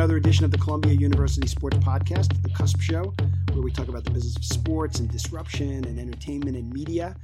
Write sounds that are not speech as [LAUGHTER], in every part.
another edition of the Columbia University Sports Podcast, The Cusp Show, where we talk about the business of sports and disruption and entertainment and media.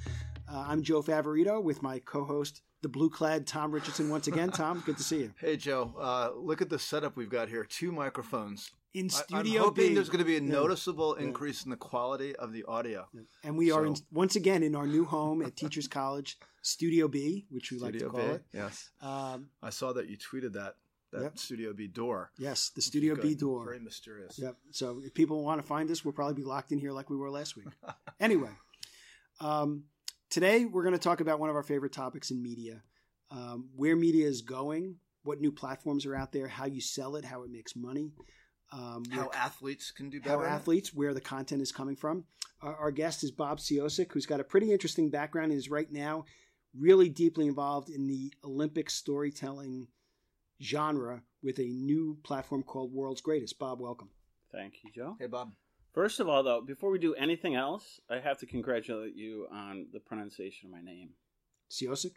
Uh, I'm Joe Favorito with my co host, the blue clad Tom Richardson, once again. [LAUGHS] Tom, good to see you. Hey, Joe. Uh, look at the setup we've got here two microphones. In Studio I'm hoping B. there's going to be a Yeah. noticeable increase in the quality of the audio. And we are in, once again in our new home at Teachers College, Studio B, which we like to call B. it. Yes. Um, I saw that you tweeted that, that Yep. Studio B door. yes, the Studio Good. B door. Very mysterious. Yep. So if people want to find us, we'll probably be locked in here like we were last week. [LAUGHS] anyway, um, today we're going to talk about one of our favorite topics in media um, where media is going, what new platforms are out there, how you sell it, how it makes money, um, How where- athletes can do better. how athletes, where the content is coming from. Our, our guest is Bob Ciosek, who's got a pretty interesting background and is right now really deeply involved in the Olympic storytelling genre with a new platform called World's Greatest. Bob, welcome. Thank you, Joe. Hey, Bob. First of all, though, before we do anything else, I have to congratulate you on the pronunciation of my name. Ciosek?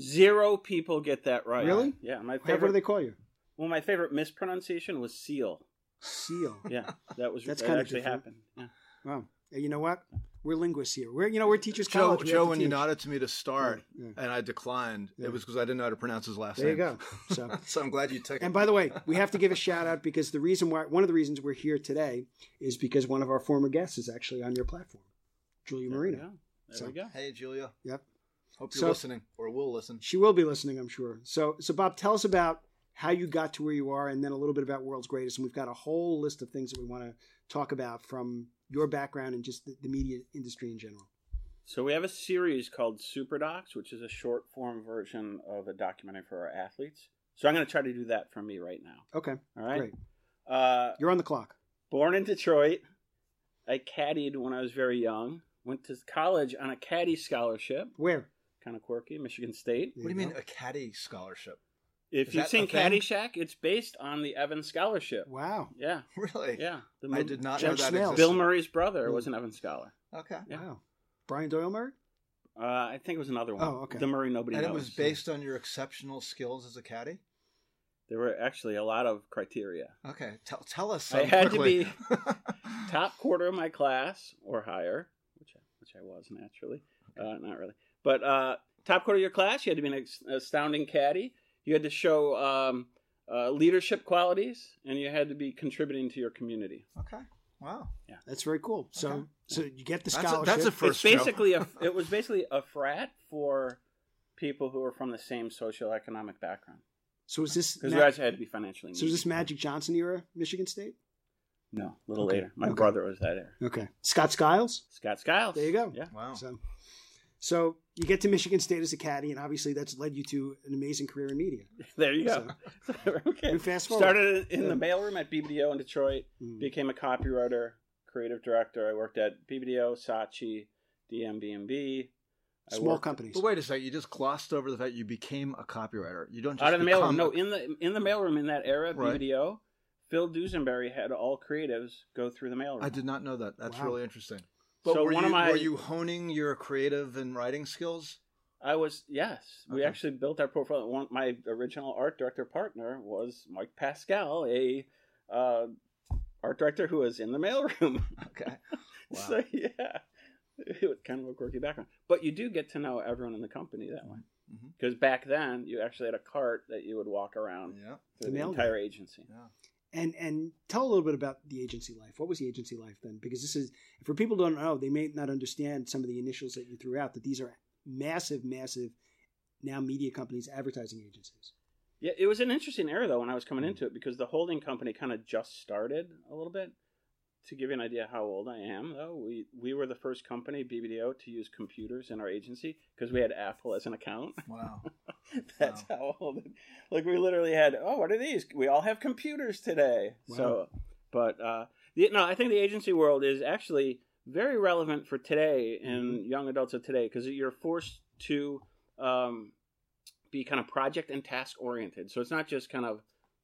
Zero people get that right. Really? Yeah. My How, favorite. what do they call you? Well, my favorite mispronunciation was seal. Seal. Yeah, that was That's that kinda actually different. happened. Yeah. Wow. Hey, You know what? We're linguists here. We're you know we're teachers Joe, college. We Joe to when you nodded to me to start Yeah, yeah. and I declined, Yeah. it was because I didn't know how to pronounce his last name. There you go. So [LAUGHS] so I'm glad you took it. And by the way, we have to give a shout out because the reason why one of the reasons we're here today is because one of our former guests is actually on your platform, Julia There we Marino. go. There So- we go. hey, Julia. Yep. Hope you're So- listening or will listen. She will be listening, I'm sure. So, so Bob, tell us about how you got to where you are, and then a little bit about World's Greatest. And we've got a whole list of things that we want to talk about from your background and just the, the media industry in general. So we have a series called Super Docs, which is a short form version of a documentary for our athletes. So I'm going to try to do that for me right now. Okay, All right. great. Uh, You're on the clock. born in Detroit. I caddied when I was very young. Went to college on a caddy scholarship, Where? kind of quirky, Michigan State. What do you mean a caddy scholarship? If you've seen a thing? Caddyshack, it's based on the Evans Scholarship. Wow. Yeah, Really? yeah. The I did not Judge know that Snell. existed. Bill Murray's brother Mm. was an Evans Scholar. Okay. Yeah. Wow. Brian Doyle Murray? Uh, I think it was another one. Oh, okay. The Murray nobody And it was based on your exceptional skills as a caddy? There were actually a lot of criteria. Okay. Tell, tell us I some had to quickly. [LAUGHS] Top quarter of my class or higher, which I, which I was naturally, uh, not really, but uh, top quarter of your class, you had to be an ex- astounding caddy. You had to show um, uh, leadership qualities, and you had to be contributing to your community. okay. Wow. Yeah. That's very cool. So, Okay. so you get the That's a- scholarship. that's a It's First Joe. basically a. [LAUGHS] It was basically a frat for people who were from the same socioeconomic background so is this because Ma- you guys had to be financially. so is this. Magic Johnson era Michigan State? No, a little Okay. later. My Okay. brother was that era. Okay. Scott Skiles. Scott Skiles. There you go. Yeah. Wow. So, so you get to Michigan State as a caddy, and obviously that's led you to an amazing career in media. There you go. [LAUGHS] okay. And fast forward. Started in Yeah. the mailroom at BBDO in Detroit. Mm. Became a copywriter, creative director. I worked at BBDO, Saatchi, DMB&B. I Small worked- companies. But wait a second. You just glossed over the fact you became a copywriter. You don't just Out of the become mailroom. No, in the in the mailroom in that era, Right. BBDO, Phil Dusenberry had all creatives go through the mailroom. I did not know that. That's Wow. really interesting. But So were, one you, of my- were you honing your creative and writing skills? I was yes. We actually built our portfolio. One, my original art director partner was Mike Pascal, a uh, art director who was in the mailroom. [LAUGHS] Okay. [LAUGHS] Wow. So yeah, it was kind of a quirky background. But you do get to know everyone in the company that way. Because back then, you actually had a cart that you would walk around Yeah. through The the entire agency. Yeah. And and tell a little bit about the agency life. What was the agency life then? Because this is for people who don't know, they may not understand some of the initials that you threw out. That these are massive, massive now media companies, advertising agencies. Yeah, it was an interesting era though when I was coming mm. into it because the holding company kind of just started a little bit. To give you an idea how old I am, though, we we were the first company BBDO to use computers in our agency because we had Apple as an account. [LAUGHS] Wow. That's how old. It, like we literally had. Oh, what are these? We all have computers today. Wow. So, but uh, the, no, I think the agency world is actually very relevant for today and young adults of today because you're forced to um, be kind of project and task oriented. So it's not just kind of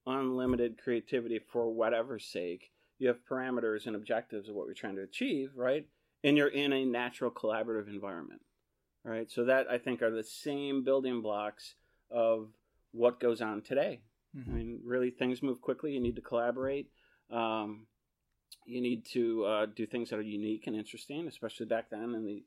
unlimited creativity for whatever's sake. You have parameters and objectives of what you're trying to achieve, right? And you're in a natural collaborative environment, right? So that I think are the same building blocks of what goes on today. Mhm. I mean, really, things move quickly. You need to collaborate. Um, you need to uh, do things that are unique and interesting, especially back then in the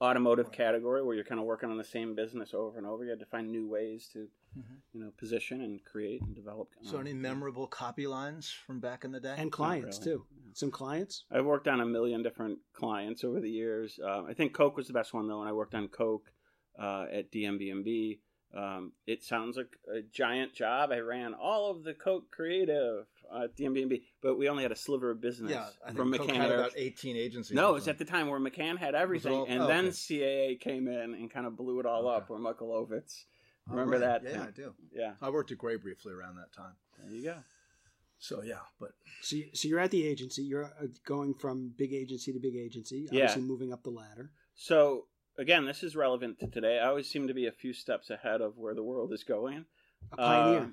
automotive category where you're kind of working on the same business over and over. You had to find new ways to, Mhm. you know, position and create and develop. So, um, any memorable copy lines from back in the day? And clients really. too. Some clients. I've worked on a million different clients over the years. Um, I think Coke was the best one though, and I worked on Coke uh, at DMB&B. Um, it sounds like a giant job. I ran all of the Coke creative at DMB&B, but we only had a sliver of business yeah, I think from Coke McCann. had about 18 agencies. no, or it's at the time where McCann had everything, all- and oh, then okay. CAA came in and kind of blew it all Okay. up. Where Michael Ovitz, Oh, remember right. that Yeah? I do. yeah, I worked at Grey briefly around that time. there you go. So yeah, but So, you, so you're at the agency. You're uh, going from big agency to big agency. Yeah. Moving up the ladder. So again, this is relevant to today. I always seem to be a few steps ahead of where the world is going. A pioneer.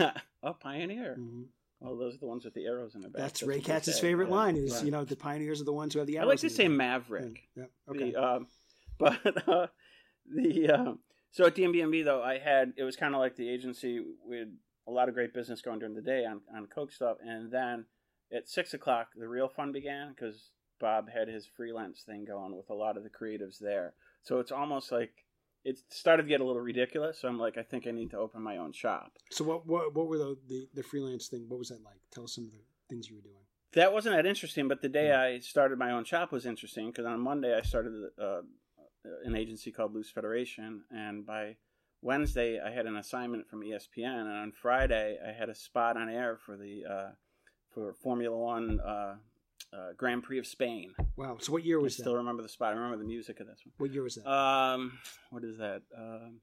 Uh, [LAUGHS] a pioneer. Mhm. Well, those are the ones with the arrows in their back. That's, what Ray Katz's favorite Yeah. line is, Right. you know, the pioneers are the ones who have the I arrows. like to say back. Maverick. Yeah. yeah, Okay. The, um, [LAUGHS] but uh, the uh, so at DMB&B though, I had it was kind of like the agency with a lot of great business going during the day on on Coke stuff, and then at six o'clock the real fun began because Bob had his freelance thing going with a lot of the creatives there. So it's almost like it started to get a little ridiculous. So I'm like, I think I need to open my own shop. so what, what what were the, the the freelance thing? What was that like? Tell us some of the things you were doing. That wasn't that interesting, but the day I started my own shop was interesting because on Monday I started uh, an agency called Loose Federation, and by Wednesday I had an assignment from ESPN, and on Friday I had a spot on air for the uh, for Formula One uh, uh, Grand Prix of Spain. Wow. So what year was I was still remember the spot. I remember the music of this one. What year was that? Um, what is that? Um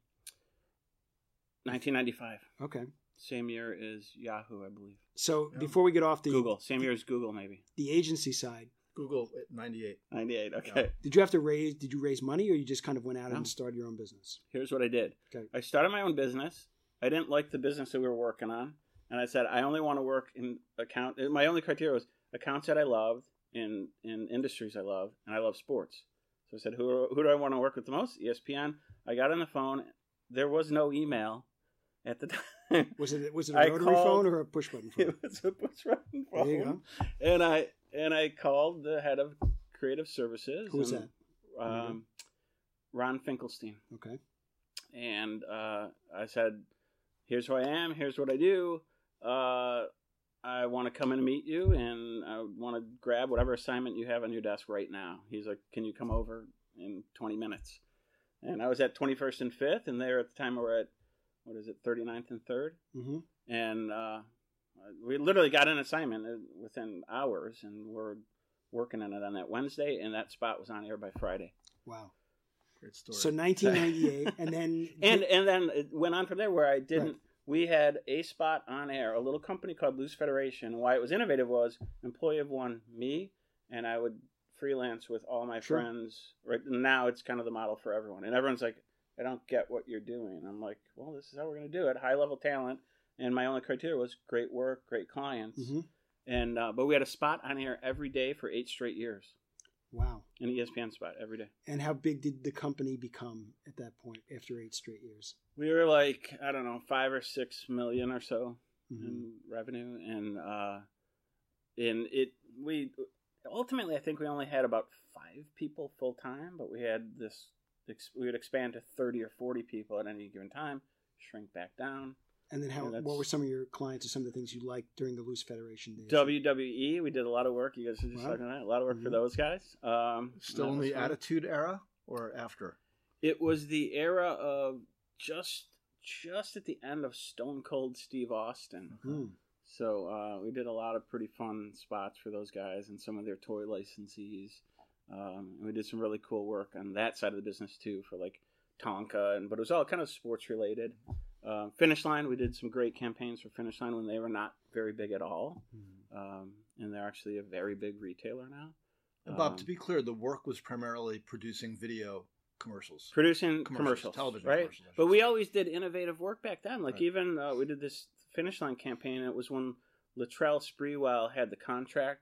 1995. okay. Same year as Yahoo, I believe. So Yeah. before we get off the Google. Same year as Google, maybe. the agency side, Google at 98. 98. Okay. did you have to raise? Did you raise money, or you just kind of went out No. and started your own business? here's what I did. Okay. I started my own business. I didn't like the business that we were working on, and I said I only want to work in account. My only criteria was accounts that I loved in in industries I love and I love sports. So I said, who who do I want to work with the most? ESPN. I got on the phone. There was no email at the [LAUGHS] time. Was it was it a I rotary called- phone or a push button [LAUGHS] phone? it was a push button phone. There you go. And I and I called the head of creative services. Who was and, Um, Ron Finkelstein. Okay. and uh, I said, "Here's who I am. Here's what I do. Uh, I want to come in and meet you, and I want to grab whatever assignment you have on your desk right now." He's like, "Can you come over in 20 minutes?" And I was at 21st and 5th, and there at the time we were at what is it, 39th and 3rd, hmm and uh, we literally got an assignment uh, within hours, and we're working on it on that Wednesday, and that spot was on air by Friday. Wow. Great story. So 1998, and then [LAUGHS] and and then it went on from there where I didn't. Right. We had a spot on air, a little company called Loose Federation. Why it was innovative was employee of one, me, and I would freelance with all my Sure. friends. Right now, it's kind of the model for everyone, and everyone's like, "I don't get what you're doing." I'm like, "Well, this is how we're going to do it. High level talent." And my only criteria was great work, great clients, Mhm. and uh, but we had a spot on air every day for eight straight years, wow. an ESPN spot every day. And how big did the company become at that point after eight straight years? We were like I don't know five or six million or so. Mhm. in revenue and uh in it we ultimately i think we only had about five people full time but we had this we would expand to 30 or 40 people at any given time shrink back down And then how? Yeah, what were some of your clients or some of the things you liked during the Loose Federation days? wwe we did a lot of work you guys were just Wow. talking about a lot of work for Mhm. those guys um Still in the fun. Attitude Era or after? it was the era of just just at the end of stone cold steve austin Hmm. So uh, we did a lot of pretty fun spots for those guys and some of their toy licensees. Um, and we did some really cool work on that side of the business too for like Tonka, and but it was all kind of sports related. Um, Finish Line, we did some great campaigns for Finish Line when they were not very big at all, Hmm. um, and they're actually a very big retailer now. And Bob, Um, to be clear, the work was primarily producing video commercials. producing Commercials, commercials, television right? commercials, I But we always did innovative work back then. Like Right. even uh, we did this finish line campaign. It was when Latrell Sprewell had the contract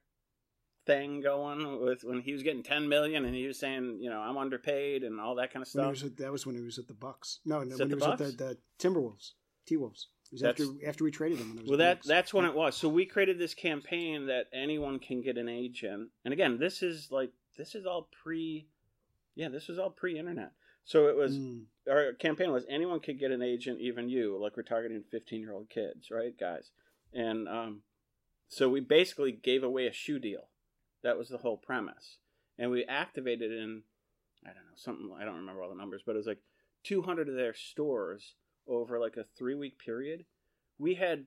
thing going with when he was getting ten million and he was saying, you know, I'm underpaid and all that kind of stuff. was with, that was when he was at the Bucks. No, no when he was at the, the Timberwolves, T Wolves. was That's- after after we traded them. when there was Well, that that's when it was. So we created this campaign that anyone can get an agent. And again, this is like this is all pre, yeah, this was all pre-internet. So it was Mm. our campaign was anyone could get an agent, even you. Like we're targeting fifteen-year-old kids, right, guys? And um, so we basically gave away a shoe deal. That was the whole premise, and we activated in I don't know something. I don't remember all the numbers, but it was like two hundred of their stores over like a three-week period. We had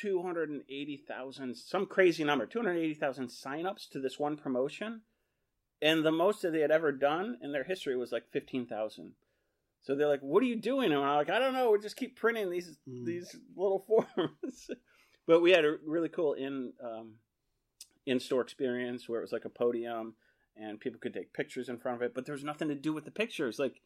280,000, some crazy number, 280,000 signups to this one promotion. And the most that they had ever done in their history was like 15,000. So they're like, what are you doing? And I'm like, I don't know. We just keep printing these Mm. these little [LAUGHS] forms. but we had a really cool in um, in store experience where it was like a podium and people could take pictures in front of it. But there was nothing to do with the pictures. Like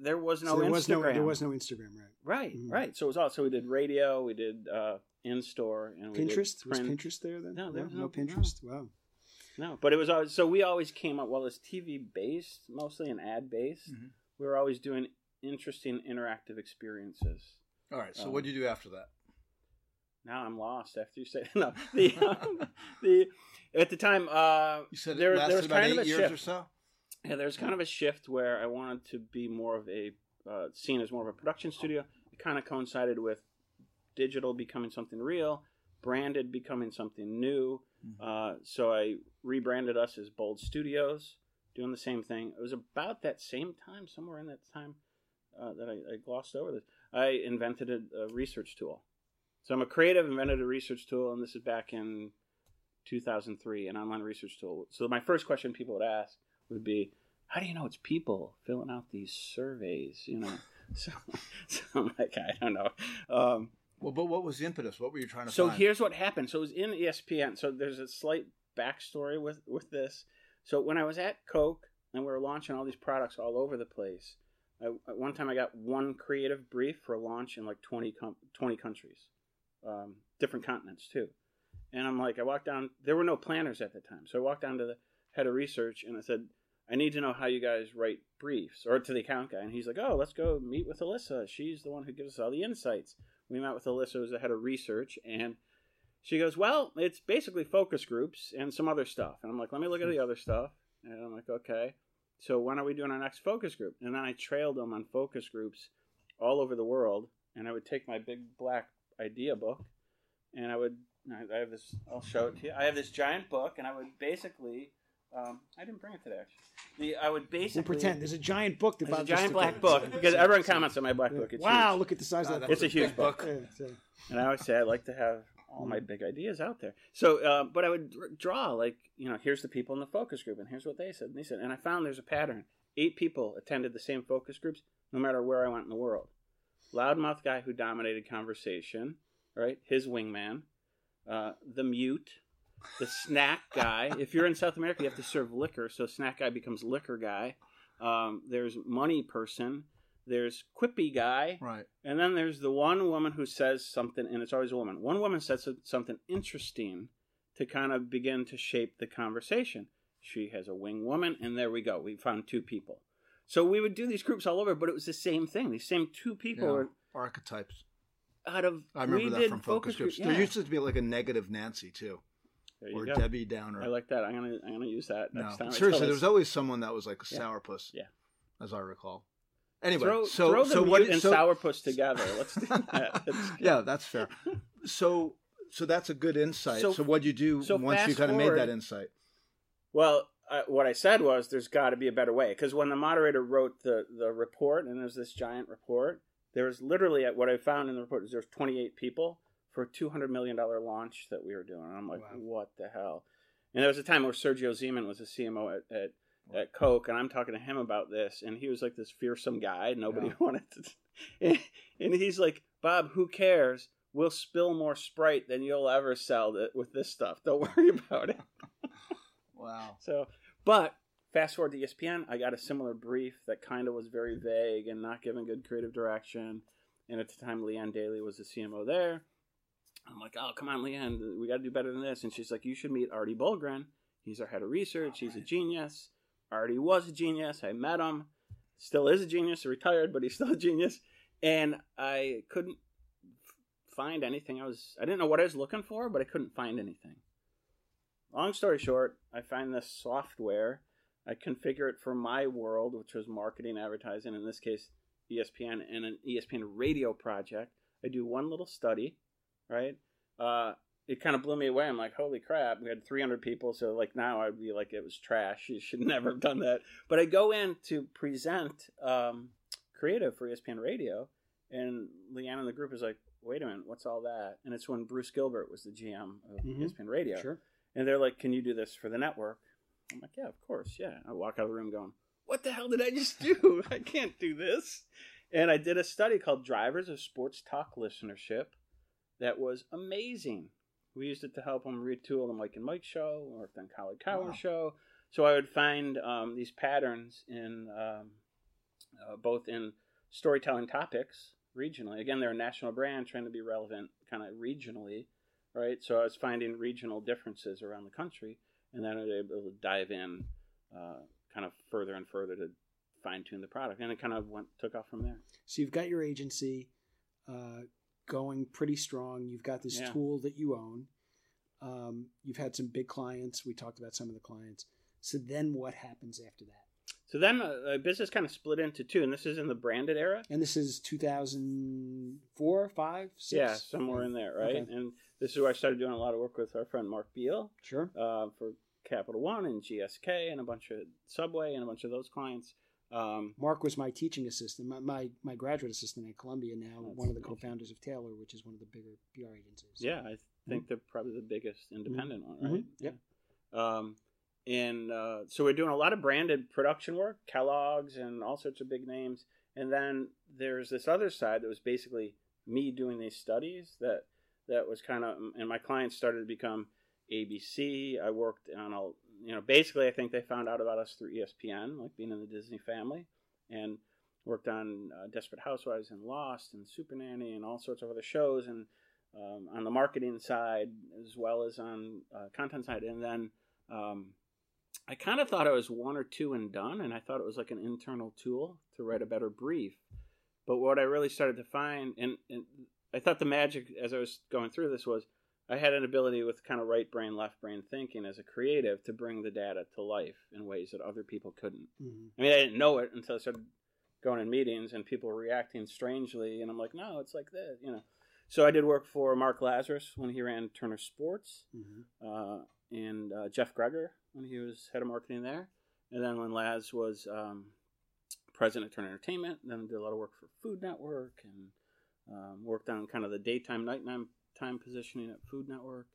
there was no So there Instagram. was no there was no Instagram, right? Right, Mhm. right. So it was all. So we did radio, we did uh, in store, and we did Pinterest was. Pinterest there then? No, there was no no- Pinterest. Wow. No, but it was always so we always came up. Well, it's TV based mostly and ad based. Mhm. We were always doing interesting interactive experiences. All right. So Um, what do you do after that? Now I'm lost after you say [LAUGHS] no. The um, [LAUGHS] the at the time uh, You said there, there was about kind eight of a years shift. or so. Yeah, there's kind of a shift where I wanted to be more of a uh, seen as more of a production studio. It kind of coincided with digital becoming something real, branded becoming something new. Mhm. Uh, so I rebranded us as Bold Studios, doing the same thing. It was about that same time, somewhere in that time, uh, that I, I glossed over this. I invented a, a research tool. So I'm a creative, invented a research tool, and this is back in 2003, an online research tool. So my first question people would ask would be, "How do you know it's people filling out these surveys?" You know, [LAUGHS] so, so I'm like, I don't know. Um, Well, but what was the impetus? What were you trying to so find? here's what happened. So it was in ESPN. So there's a slight backstory with with this. So when I was at Coke and we were launching all these products all over the place, I, at one time I got one creative brief for a launch in like 20, com- 20 countries, um, different continents too. And I'm like, I walked down. There were no planners at the time, so I walked down to the head of research and I said, I need to know how you guys write briefs, or to the account guy. And he's like, Oh, let's go meet with Alyssa. She's the one who gives us all the insights we met with Alyssa, who's the head of research, and she goes, "Well, it's basically focus groups and some other stuff." And I'm like, "Let me look at the other stuff." And I'm like, "Okay." So when are we doing our next focus group? And then I trailed them on focus groups all over the world, and I would take my big black idea book, and I would I I have this. I'll show it to you. I have this giant book, and I would basically. Um, I didn't bring it today. Actually, the I would basically We'll pretend there's a giant book There's about a giant just black the- book because everyone comments on my black book. It's wow, huge. look at the size Wow, of that. that's It's a huge book. And I always say I like to have all my big ideas out there. So, uh, but I would draw like you know, here's the people in the focus group, and here's what they said. And they said, and I found there's a pattern. Eight people attended the same focus groups, no matter where I went in the world. Loudmouth guy who dominated conversation, right? His wingman, uh, the mute, the snack guy. if you're in South America, you have to serve liquor, so snack guy becomes liquor guy. Um, there's money person. There's quippy guy. right. And then there's the one woman who says something, and it's always a woman. One woman says something interesting to kind of begin to shape the conversation. She has a wing woman, and there we go. We found two people. So we would do these groups all over, but it was the same thing. These same two people Yeah. were Archetypes. Out of. I remember we that did from focus groups. group- There used to be like a negative Nancy too, There you or go. Debbie Downer. I like that. I'm gonna I'm gonna use that no, next time. Seriously, there was always someone that was like a Yeah. sourpuss. Yeah. as I recall. Anyway, throw, so throw the so mute what? and so, sourpuss together. Let's do that. [LAUGHS] That's- yeah, that's fair. [LAUGHS] So so that's a good insight. So- So, what do you do so once you fast kind of made that insight? Well, uh, what I said was there's got to be a better way because when the moderator wrote the the report and there's this giant report, there was literally uh, what I found in the report is there's 28 people for a 200 million dollar launch that we were doing. And I'm like, Wow. what the hell? And there was a time where Sergio Zyman was a CMO at, at at Coke, and I'm talking to him about this, and he was like this fearsome guy. Nobody Yeah. [LAUGHS] wanted to, and, and he's like, Bob, who cares? We'll spill more Sprite than you'll ever sell th- with this stuff. Don't worry [LAUGHS] about it. Wow. So, but fast forward to ESPN, I got a similar brief that kind of was very vague and not giving good creative direction. And at the time, Lee Ann Daly was the CMO there. I'm like, oh, come on, Lee Ann, we got to do better than this. And she's like, you should meet Artie Bulgrin. He's our head of research. He's a genius. Artie was a genius. I met him. Still is a genius. Retired, but he's still a genius. And I couldn't find anything. I was I didn't know what I was looking for, but I couldn't find anything. Long story short, I find this software. I configure it for my world, which was marketing, advertising. In this case, ESPN and an ESPN radio project. I do one little study, right? Uh, it kind of blew me away. I'm like, holy crap! We had 300 people, so like now I'd be like, it was trash. You should [LAUGHS] never have done that. But I go in to present um, creative for ESPN Radio, and Lee Ann in the group is like, wait a minute, what's all that? And it's when Bruce Gilbert was the GM of Mhm. ESPN Radio, Sure. and they're like, can you do this for the network? I'm like, yeah, of course, yeah. I walk out of the room going, what the hell did I just do? [LAUGHS] I can't do this. And I did a study called Drivers of Sports Talk Listenership that was amazing. We used it to help them retool the Mike and Mike show, or the Colin Cowherd Wow. show. So I would find um, these patterns in um, uh, both in storytelling topics regionally. Again, they're a national brand trying to be relevant kind of regionally, right? So I was finding regional differences around the country, and then I was able to dive in uh, kind of further and further to fine tune the product, and it kind of went took off from there. So you've got your agency uh, going pretty strong. You've got this Yeah. tool that you own. Um, you've had some big clients. We talked about some of the clients. So then what happens after that? So then uh, the business kind of split into two, and this is in the branded era. And this is 2004, 5, 6? Yeah, somewhere in there, right? Okay. And this is where I started doing a lot of work with our friend Mark Beal Sure. uh, for Capital One and GSK and a bunch of Subway and a bunch of those clients. Um, Mark was my teaching assistant, my, my, my graduate assistant at Columbia, now one of the co-founders of Taylor, which is one of the bigger PR agencies. yeah, I think they're probably the biggest independent one, Mhm. right? Yep. Um, and uh, so we're doing a lot of branded production work, Kellogg's and all sorts of big names. And then there's this other side that was basically me doing these studies that that was kind of and my clients started to become ABC. I worked on a you know basically I think they found out about us through ESPN, like being in the Disney family, and worked on uh, Desperate Housewives and Lost and Super Nanny and all sorts of other shows and um, on the marketing side as well as on uh, content side, and then. Um, I kind of thought it was one or two and done, and I thought it was like an internal tool to write a better brief. But what I really started to find, and, and I thought the magic as I was going through this was I had an ability with kind of right brain, left brain thinking as a creative to bring the data to life in ways that other people couldn't. Mhm. I mean, I didn't know it until I started going in meetings and people were reacting strangely, and I'm like, no, it's like this, you know. So I did work for Mark Lazarus when he ran Turner Sports Mhm. uh, and uh, Jeff Gregor when he was head of marketing there. And then when Laz was um, president of Turner Entertainment, then did a lot of work for Food Network and um, worked on kind of the daytime, nighttime time positioning at Food Network.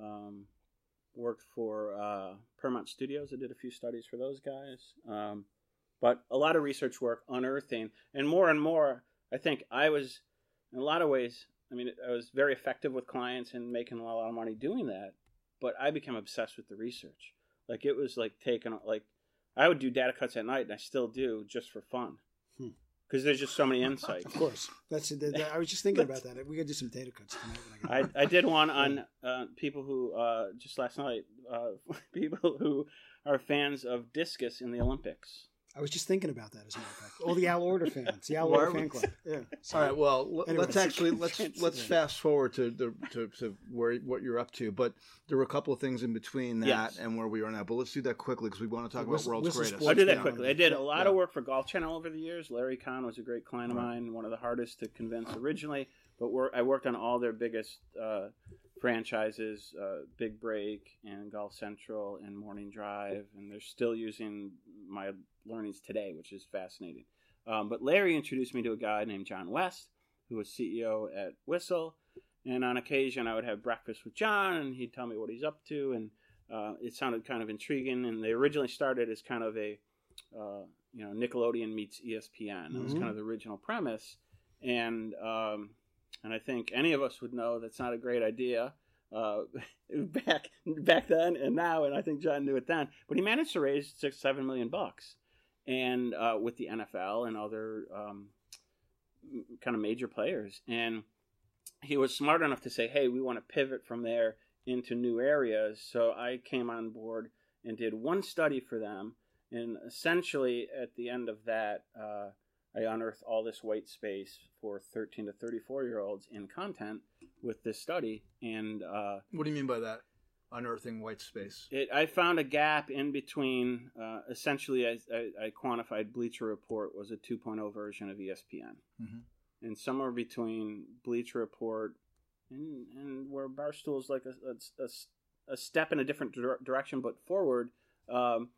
Um, worked for uh, Paramount Studios. I did a few studies for those guys. Um, but a lot of research work unearthing, and more and more, I think I was, in a lot of ways, I mean, I was very effective with clients and making a lot of money doing that. But I became obsessed with the research. Like it was like taking like I would do data cuts at night, and I still do just for fun, Hmm. Because there's just so many insights. Of course. That's that, that- I was just thinking about that. We could do some data cuts tonight. I, I did one on uh, people who uh, just last night uh, [LAUGHS] people who are fans of discus in the Olympics. I was just thinking about that as a matter of fact. All the Al Oerter fans, the Al Oerter fan club. Yeah. All right. Well, l- Anyway. let's actually [LAUGHS] let's let's fast forward to the to, to where what you're up to. But there were a couple of things in between that Yes. and where we are now. But let's do that quickly because we want to talk The about world's whistle greatest. sports I'll do that Yeah. quickly. I did a lot Yeah. of work for Golf Channel over the years. Larry Kahn was a great client of mine, one of the hardest to convince originally. But we're, I worked on all their biggest uh, franchises, uh, Big Break and Golf Central and Morning Drive, and they're still using my learnings today, which is fascinating. Um, but Larry introduced me to a guy named John West, who was CEO at Whistle. And on occasion, I would have breakfast with John, and he'd tell me what he's up to, and uh, it sounded kind of intriguing. And they originally started as kind of a, uh, you know, Nickelodeon meets ESPN. That was Mhm. kind of the original premise, and um, and I think any of us would know that's not a great idea uh, [LAUGHS] back back then and now. And I think John knew it then, but he managed to raise six seven million bucks, and uh, with the NFL and other um, kind of major players, and he was smart enough to say, "Hey, we want to pivot from there into new areas." So I came on board and did one study for them, and essentially at the end of that, uh, I unearthed all this white space for 13 to 34 year olds in content with this study, and uh, What do you mean by that? Unearthing white space. it, I found a gap in between. Uh, essentially, I, I, I quantified Bleacher Report was a 2.0 version of ESPN, Mhm. and somewhere between Bleacher Report and, and where Barstool is like a, a, a, a step in a different dir- direction, but forward. Um,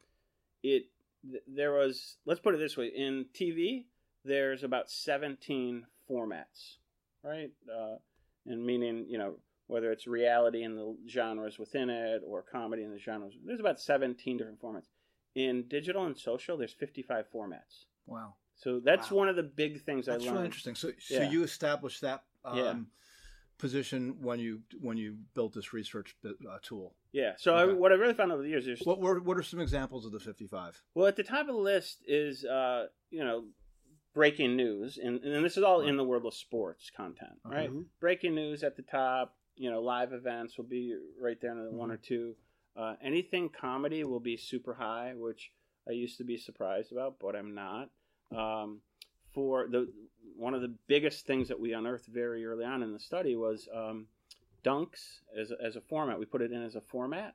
it th- there was let's put it this way: in TV, there's about 17 formats, right? Uh, and meaning you know whether it's reality and the genres within it or comedy and the genres. There's about 17 different formats. In digital and social, there's 55 formats. Wow. So that's Wow. one of the big things That's I learned. really interesting. So, so Yeah. you established that um, Yeah. position when you when you built this research uh, tool. Yeah. So Okay. I, what I really found over the years is What were what are some examples of the fifty five? well at the top of the list is uh, you know breaking news and, and this is all in the world of sports content, right? Mhm. Breaking news at the top. You know, live events will be right there in the one or two. Uh, anything comedy will be super high, which I used to be surprised about, but I'm not. Um, for the one of the biggest things that we unearthed very early on in the study was um, dunks as a, as a format. We put it in as a format,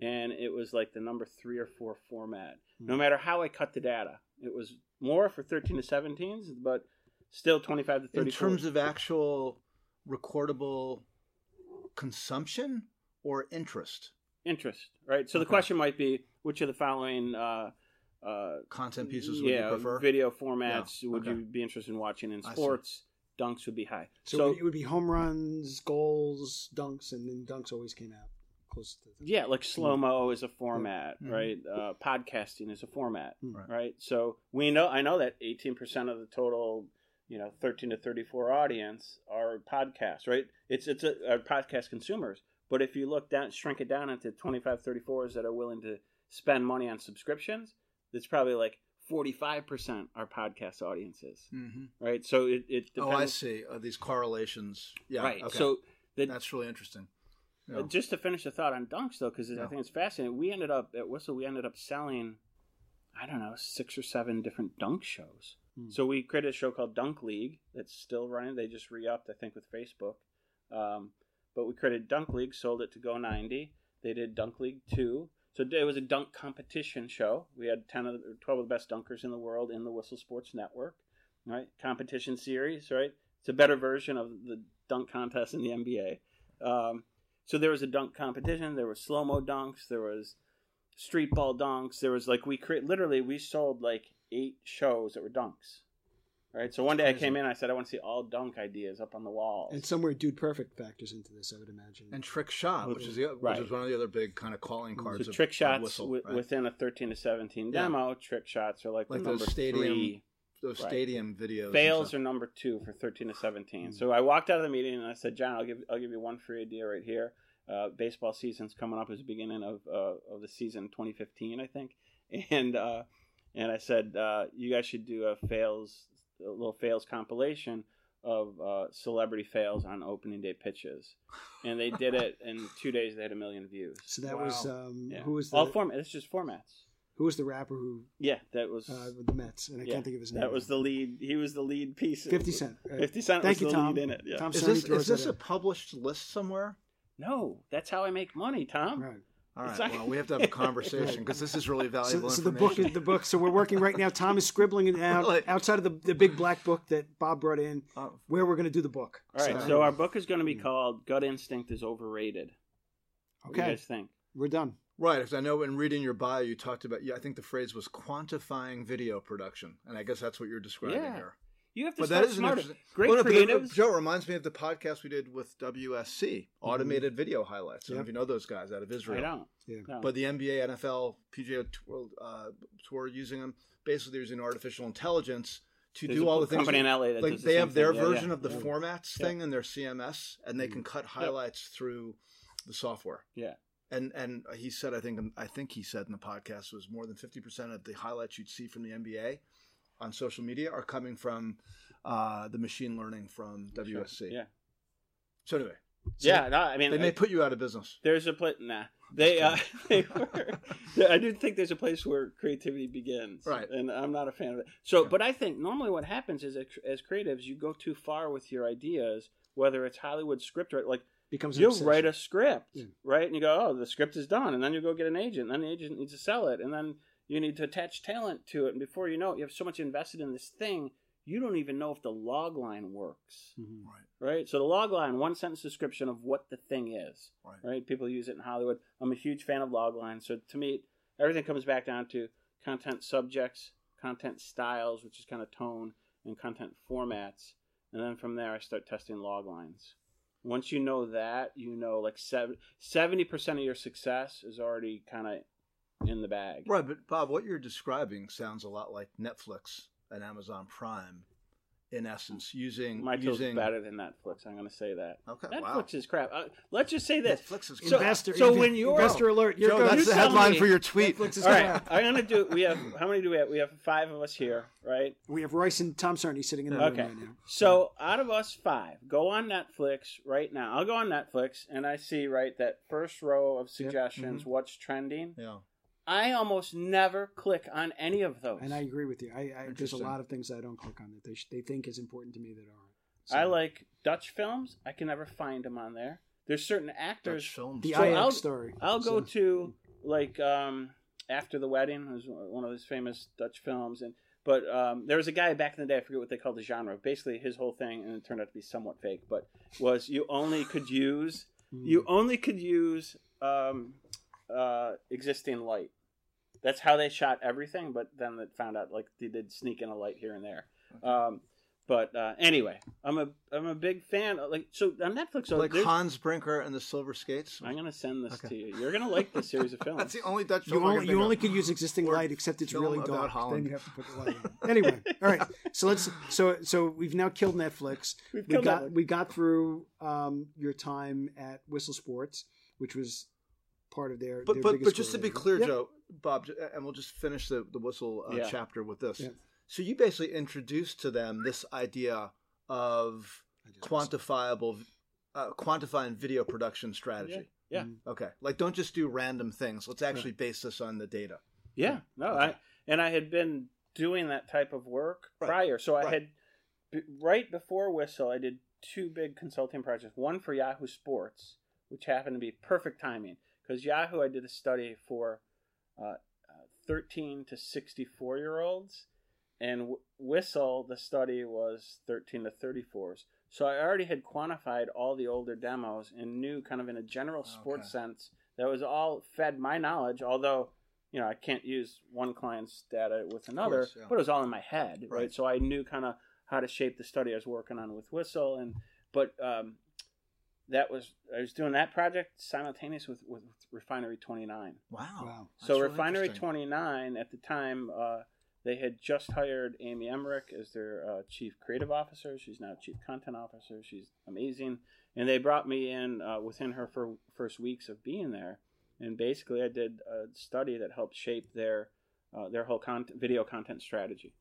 and it was like the number three or four format. No Hmm. matter how I cut the data, it was more for 13 to 17s, but still 25 to 34. In terms of actual recordable consumption or interest, interest, right? So the question might be, which of the following uh, uh, content pieces would yeah, you prefer? video formats Yeah, would okay. you be interested in watching in sports? Dunks would be high. So, So, it would be home runs, goals, dunks, and then dunks always came out close to. The, yeah, like slow mo is a format, Mhm. right? Uh, podcasting is a format, Mm. Right. right? So we know, I know that 18% of the total, you know, 13 to 34 audience are podcasts, right? It's it's a, are podcast consumers. But if you look down, shrink it down into 25, 34s that are willing to spend money on subscriptions, it's probably like 45% are podcast audiences, hmm right? So it, it depends. Oh, I see. Uh, these correlations. Yeah. Right. Okay. So the, that's really interesting. Uh, Yeah. Just to finish the thought on dunks, though, because Yeah. I think it's fascinating. We ended up at Whistle. We ended up selling, I don't know, six or seven different dunk shows. Hmm. So we created a show called Dunk League that's still running. They just re-upped, I think, with Facebook. Um, but we created Dunk League, sold it to go90. They did Dunk League two. So it was a dunk competition show. We had ten of the, twelve of the best dunkers in the world in the Whistle Sports Network. Right, competition series. Right, it's a better version of the dunk contest in the NBA. Um, so there was a dunk competition. There was slow mo dunks. There was street ball dunks. There was like we create literally we sold like eight shows that were dunks. Right. So one day I came in. I said I want to see all dunk ideas up on the walls. and somewhere, Dude Perfect factors into this, I would imagine. and trick shot, which is the which Right. is one of the other big kind of calling cards. so of- trick of shots whistle, wi- right? within a 13 to 17 Yeah. demo. Trick shots are like, Like the those number stadium three. Those Right. stadium videos. Fails are number two for 13 to 17. Mm. So I walked out of the meeting and I said, John, I'll give I'll give you one free idea right here. Uh, baseball season's coming up. It's the beginning of uh, of the season 2015, I think. [LAUGHS] And uh, and I said, uh, you guys should do a fails a little fails compilation of uh, celebrity fails on opening day pitches. And they did it [LAUGHS] in two days. They had a million views. so that Wow. was um, Yeah. who was the all format? It's just formats. Who was the rapper who Yeah, that was uh, with the Mets, and I Yeah, can't think of his name. that was the lead. He was the lead piece. Fifty Cent. right. Fifty Cent Thank was you, the Tom. lead in it. Yeah. Tom Is Sonny this is this that a published list somewhere? No, that's how I make money, Tom. right. All right. It's like- well, we have to have a conversation because this is really So, valuable so the information. book is the book. So we're working right now. Tom is scribbling it out Really? outside of the, the big black book that Bob brought in, Oh, where we're going to do the book. All right, So- so our book is going to be called "Gut Instinct is Overrated." What do you okay, guys think? we're done. Right. Because I know in reading your bio, you talked about. Yeah, I think the phrase was quantifying video production, and I guess that's what you're describing Yeah. here. You have to But start that is an smarter. interesting. Great Well, no, creatives. Joe it reminds me of the podcast we did with WSC, automated video highlights. I don't know if you know those guys out of Israel. I don't. Yeah. No. But the NBA, NFL, PGA Tour, uh, tour using them. Basically, they're using artificial intelligence to There's do a all the things. company in LA that like does the they same have their thing. Version yeah. of the Yeah. formats Yeah. thing in their CMS, and they can cut highlights through the software. Yeah. And and he said, I think I think he said in the podcast was more than fifty percent of the highlights you'd see from the NBA on social media are coming from uh, the machine learning from WSC. Yeah. So anyway, yeah. No, I mean, they may put you out of business. there's a place. Nah. they uh, [LAUGHS] they were. I do think there's a place where creativity begins, Right. And I'm not a fan of it. So, Yeah. but I think normally what happens is as creatives, you go too far with your ideas, whether it's Hollywood script or like Becomes you'll obsession. write a script, Yeah. right? And you go, oh, the script is done, and then you go get an agent, and then the agent needs to sell it, and then you need to attach talent to it, and before you know it, you have so much invested in this thing, you don't even know if the log line works, Mhm. right? So the log line, one sentence description of what the thing is, Right. right? People use it in Hollywood. I'm a huge fan of log lines, so to me, everything comes back down to content subjects, content styles, which is kind of tone, and content formats, and then from there, I start testing log lines. Once you know that, you know like seventy percent of your success is already kind of in the bag. Right, but Bob, what you're describing sounds a lot like Netflix and Amazon Prime, in essence, using My tools using. better than Netflix. I'm going to say that. Okay, Netflix wow. is crap. Uh, let's just say this. Netflix is So- investor. so when you're- investor alert, you're Joe, going. that's you the headline me- for your tweet. Netflix is All crap. right, I'm going to do. We have how many do we have? We have five of us here, right? We have Royce and Tom Cerny sitting in the Okay. room right now. So out of us five, go on Netflix right now. I'll go on Netflix and I see right that first row of suggestions. What's trending? Yeah. I almost never click on any of those. And I agree with you. I, I there's a lot of things I don't click on that they sh- they think is important to me that aren't. So, I like Dutch films. I can never find them on there. There's certain actors. Dutch films. the so IX I'll- story. I'll go So- to like um, after the wedding was one of his famous Dutch films, and but um, there was a guy back in the day. I forget what they called the genre. Basically, his whole thing, and it turned out to be somewhat fake, but was you only could use Mm. you only could use um, uh, existing light. That's how they shot everything. But then they found out like they did sneak in a light here and there. Um, but uh, anyway, I'm a I'm a big fan. Of, like so on Netflix. So like Hans Brinker and the Silver Skates. I'm gonna send this Okay. to you. You're gonna like this series of [LAUGHS] films. That's the only Dutch You film only you only of. could use existing light, except it's really about dark. Holland. Then you have to put the light on. anyway, [LAUGHS] all right. So let's so so we've now killed Netflix. [LAUGHS] We've we got Netflix. we got through um, your time at Whistle Sports, which was part of their. But their but, but just to be clear, Yep. Joe, Bob, and we'll just finish the the whistle uh, Yeah. chapter with this. Yeah. So you basically introduced to them this idea of quantifiable, uh, quantifying video production strategy. Yeah. Mm. Okay, like don't just do random things. Let's actually base this on the data. Yeah, no, Okay. I and I had been doing that type of work Right. prior. So I Right. had b- right before Whistle, I did two big consulting projects. One for Yahoo Sports, which happened to be perfect timing because Yahoo, I did a study for uh, uh, 13 to 64 year olds, and Whistle, the study was 13 to 34s. So I already had quantified all the older demos and knew kind of in a general sports Okay. sense that was all fed my knowledge, although you know I can't use one client's data with another, course, yeah. but it was all in my head, right? Right. So I knew kind of how to shape the study I was working on with Whistle, and but um, that was I was doing that project simultaneous with with Refinery Twenty Nine. Wow. Wow. So really Refinery 29 at the time, uh, they had just hired Amy Emmerich as their uh, chief creative officer. She's now chief content officer. She's amazing, and they brought me in uh, within her fir- first weeks of being there. And basically, I did a study that helped shape their uh, their whole content, video content strategy.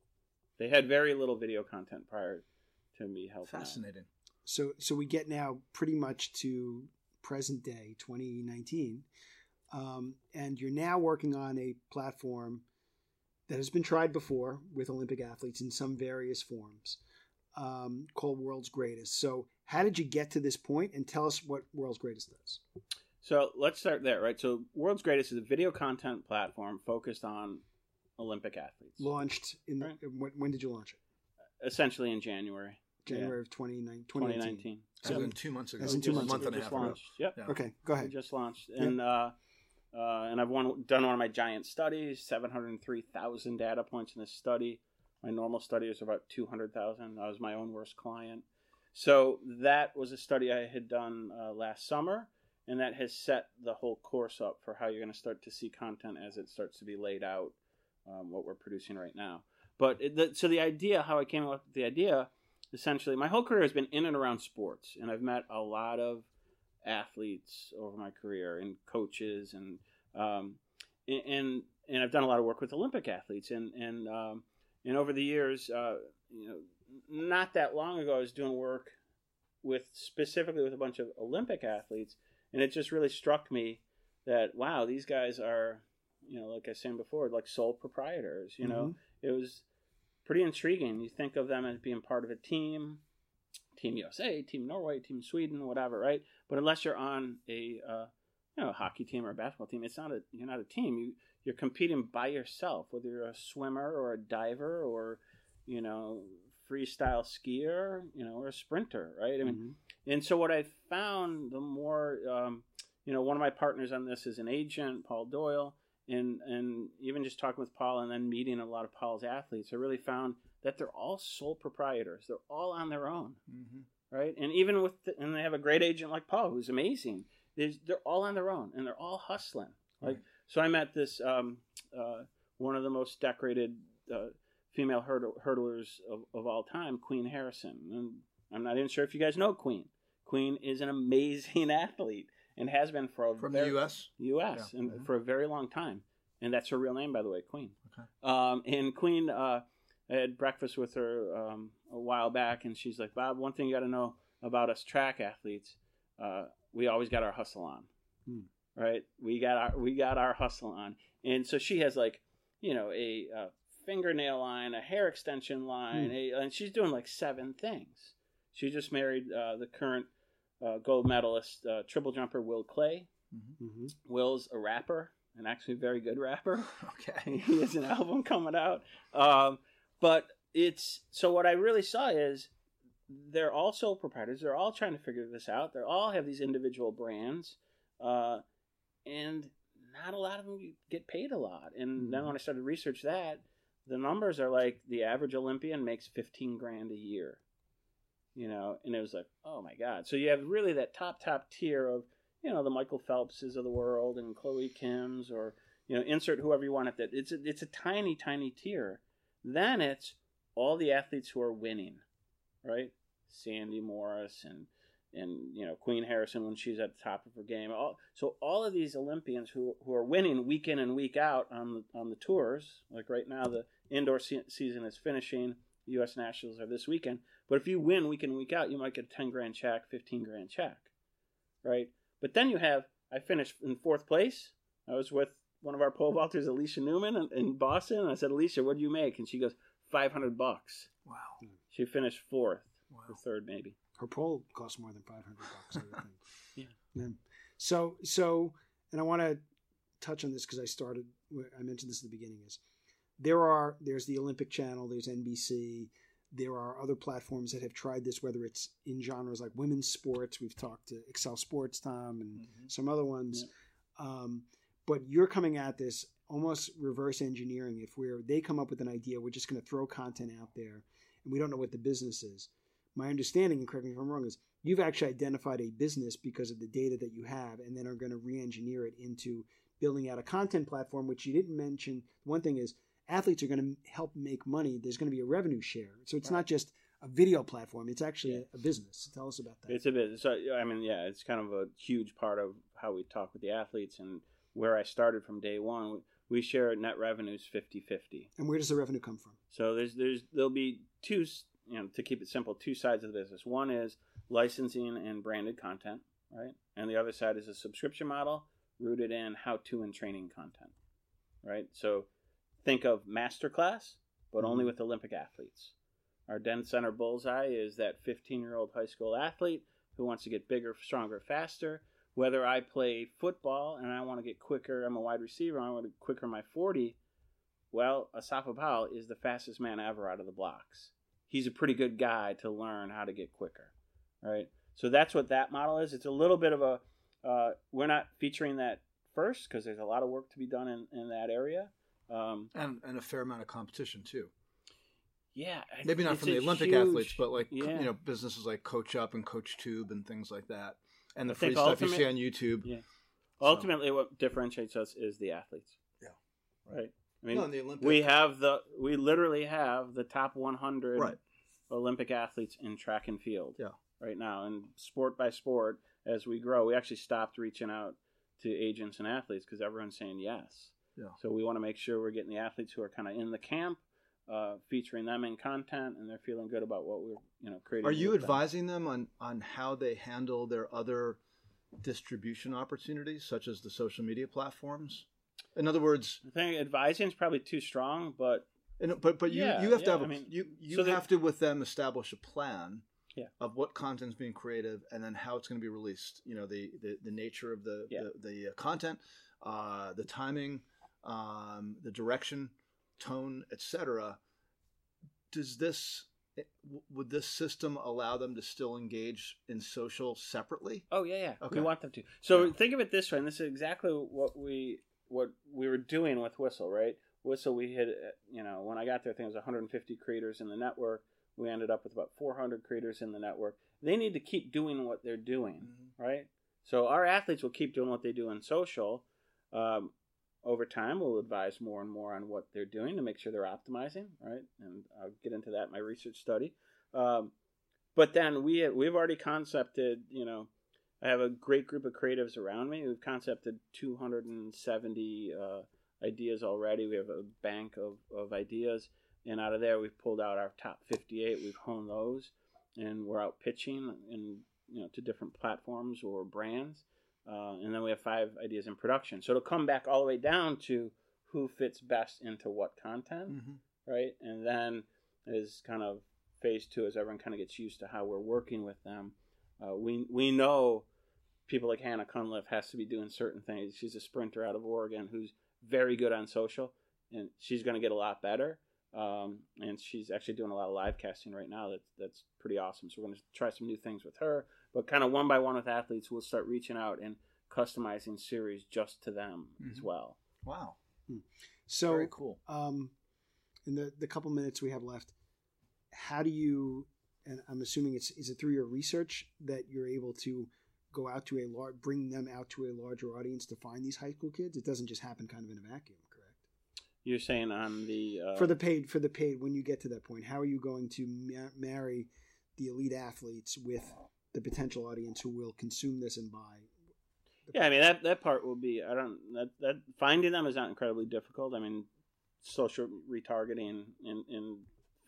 They had very little video content prior to me helping. out. So so we get now pretty much to present day 2019, um, and you're now working on a platform that has been tried before with Olympic athletes in some various forms, um, called World's Greatest. So how did you get to this point? And tell us what World's Greatest does. So let's start there, right? So World's Greatest is a video content platform focused on Olympic athletes. Launched in Right. when, when did you launch it? essentially in January January of 2019. 2019. 2019. As So- in two months ago. as in two a months month ago. and a just half ago. launched. Yep. Yeah. Okay, go We ahead. just launched, and uh, uh, and I've one, done one of my giant studies. Seven hundred three thousand data points in this study. My normal study is about two hundred thousand. I was my own worst client. So that was a study I had done uh, last summer, and that has set the whole course up for how you're going to start to see content as it starts to be laid out. Um, what we're producing right now. But it, the, so the idea, how I came up with the idea, essentially, my whole career has been in and around sports, and I've met a lot of athletes over my career and coaches and um, and and I've done a lot of work with Olympic athletes and and um, and over the years, uh, you know, not that long ago, I was doing work with specifically with a bunch of Olympic athletes, and it just really struck me that wow, these guys are, you know, like I said before, like sole proprietors. You know, Mm-hmm. it was pretty intriguing. You think of them as being part of a team, Team USA, Team Norway, Team Sweden, whatever, right? But unless you're on a uh, you know a hockey team or a basketball team, it's not a you're not a team. You you're competing by yourself, whether you're a swimmer or a diver or you know freestyle skier, you know, or a sprinter, right? I mean, Mhm. and so what I found, the more, um, you know, one of my partners on this is an agent, Paul Doyle, and and even just talking with Paul and then meeting a lot of Paul's athletes, I really found that they're all sole proprietors. They're all on their own, Mm-hmm. right? And even with, the, and they have a great agent like Paul, who's amazing. There's, they're all on their own, and they're all hustling. Like, Right. so I met this um, uh, one of the most decorated uh, female hurdle, hurdlers of, of all time, Queen Harrison. And I'm not even sure if you guys know Queen. Queen is an amazing [LAUGHS] athlete and has been for a From very, the U.S. U.S. Yeah. and Mhm. for a very long time, and that's her real name, by the way, Queen. Okay. Um, and Queen, uh, I had breakfast with her um, a while back, and she's like, "Bob, one thing you got to know about us track athletes, uh, we always got our hustle on, Hmm. right? We got our we got our hustle on." And so she has like, you know, a, uh fingernail line, a hair extension line, Hmm. a, and she's doing like seven things. She just married uh, the current uh, gold medalist, uh, triple jumper Will Clay. Mhm. Will's a rapper, and actually very good rapper. [LAUGHS] Okay. [LAUGHS] he has an album coming out. Um, but it's so what I really saw is they're all sole proprietors. They're all trying to figure this out. They all have these individual brands, uh, and not a lot of them get paid a lot. And then when I started to research that, the numbers are like the average Olympian makes fifteen grand a year. You know, and it was like, oh my god! So you have really that top top tier of you know the Michael Phelpses of the world and Chloe Kim's or you know insert whoever you want at that. It's a, it's a tiny tiny tier. Then it's all the athletes who are winning, right? Sandi Morris and and you know Queen Harrison when she's at the top of her game. All, so all of these Olympians who who are winning week in and week out on the on the tours, like right now the indoor se- season is finishing. U.S. Nationals are this weekend. But if you win week in week out, you might get a ten grand check, fifteen grand check, right? But then you have I finished in fourth place. I was with one of our pole vaulters, Alysha Newman, in, in Boston. And I said, Alicia, what do you make? And she goes, five hundred bucks. Wow. She finished fourth Wow. or third, maybe. Her pole cost more than five hundred bucks. I think. [LAUGHS] Yeah. Yeah. So so, and I want to touch on this because I started. I mentioned this at the beginning. Is there are there's the Olympic Channel, there's NBC, there are other platforms that have tried this, whether it's in genres like women's sports. We've talked to Excel Sports, Tom, and Mhm. some other ones. Um, but you're coming at this almost reverse engineering. If we're they come up with an idea, we're just going to throw content out there, and we don't know what the business is. My understanding, and correct me if I'm wrong, is you've actually identified a business because of the data that you have, and then are going to re-engineer it into building out a content platform. Which you didn't mention. One thing is athletes are going to help make money. There's going to be a revenue share, so it's Right. not just a video platform. It's actually Yeah. a, business. Tell us about that. It's a bit. So I mean, yeah, it's kind of a huge part of how we talk with the athletes and where I started from day one. We share net revenues 50-50. and where does the revenue come from? So there's there's there'll be two, you know, to keep it simple, two sides of the business. One is licensing and branded content, right? And the other side is a subscription model rooted in how-to and training content, right? So think of masterclass, but only with Olympic athletes. Our Den Center bullseye is that 15-year-old high school athlete who wants to get bigger, stronger, faster. Whether I play football and I want to get quicker, I'm a wide receiver, I want to get quicker my 40, well, Asafa Powell is the fastest man ever out of the blocks. He's a pretty good guy to learn how to get quicker, right? So that's what that model is. It's a little bit of a, uh, we're not featuring that first because there's a lot of work to be done in, in that area. Um, And, and a fair amount of competition too. yeah. Maybe not from the Olympic huge- athletes, but like yeah. you know businesses like Coach Up and Coach Tube and things like that, and the I free stuff you see on YouTube. Yeah. Ultimately, what differentiates us is the athletes. Yeah. Right. I mean, no, the Olympic. we have the we literally have the top 100 Right. Olympic athletes in track and field. Yeah. Right now, and sport by sport, as we grow, we actually stopped reaching out to agents and athletes because everyone's saying yes. Yeah. So we want to make sure we're getting the athletes who are kind of in the camp, uh, featuring them in content, and they're feeling good about what we're you know creating. Are you with them. advising them on on how they handle their other distribution opportunities, such as the social media platforms? In other words, I think advising is probably too strong, but and, but but you Yeah, you have to have a, I mean, you you so have to with them establish a plan Yeah. of what content's being created and then how it's going to be released. You know the the, the nature of the Yeah. the, the uh, content, uh, the timing, um, the direction, tone, etc. Does this would this system allow them to still engage in social separately? Oh yeah, yeah. Okay. We want them to. So Yeah. think of it this way, and this is exactly what we what we were doing with Whistle, right? Whistle, we had, uh, you know, when I got there, I think it was 150 creators in the network. We ended up with about 400 creators in the network. They need to keep doing what they're doing, right? So our athletes will keep doing what they do in social. Um, over time, we'll advise more and more on what they're doing to make sure they're optimizing, right? And I'll get into that in my research study. Um, but then we we've already concepted, you know, I have a great group of creatives around me. We've concepted 270 uh, ideas already. We have a bank of, of ideas, and out of there, we've pulled out our top 58. We've honed those, and we're out pitching in you know to different platforms or brands. Uh, and then we have five ideas in production. So it'll come back all the way down to who fits best into what content Mm-hmm. right? And then is kind of phase two as everyone kind of gets used to how we're working with them. Uh, we we know people like Hannah Cunliffe has to be doing certain things. She's a sprinter out of Oregon who's very good on social, and she's going to get a lot better. Um, and she's actually doing a lot of live casting right now. That's that's pretty awesome. So we're going to try some new things with her. But kind of one by one with athletes, we'll start reaching out and customizing series just to them as Mhm. well. Wow, So, very cool. um, in the the couple minutes we have left, how do you? And I'm assuming it's is it through your research that you're able to go out to a large, bring them out to a larger audience to find these high school kids. It doesn't just happen kind of in a vacuum, correct? You're saying on the uh, for the paid, for the paid, when you get to that point, how are you going to ma- marry the elite athletes with the potential audience who will consume this and buy? Yeah, I mean that that part will be I don't that that finding them is not incredibly difficult. I mean, social retargeting in in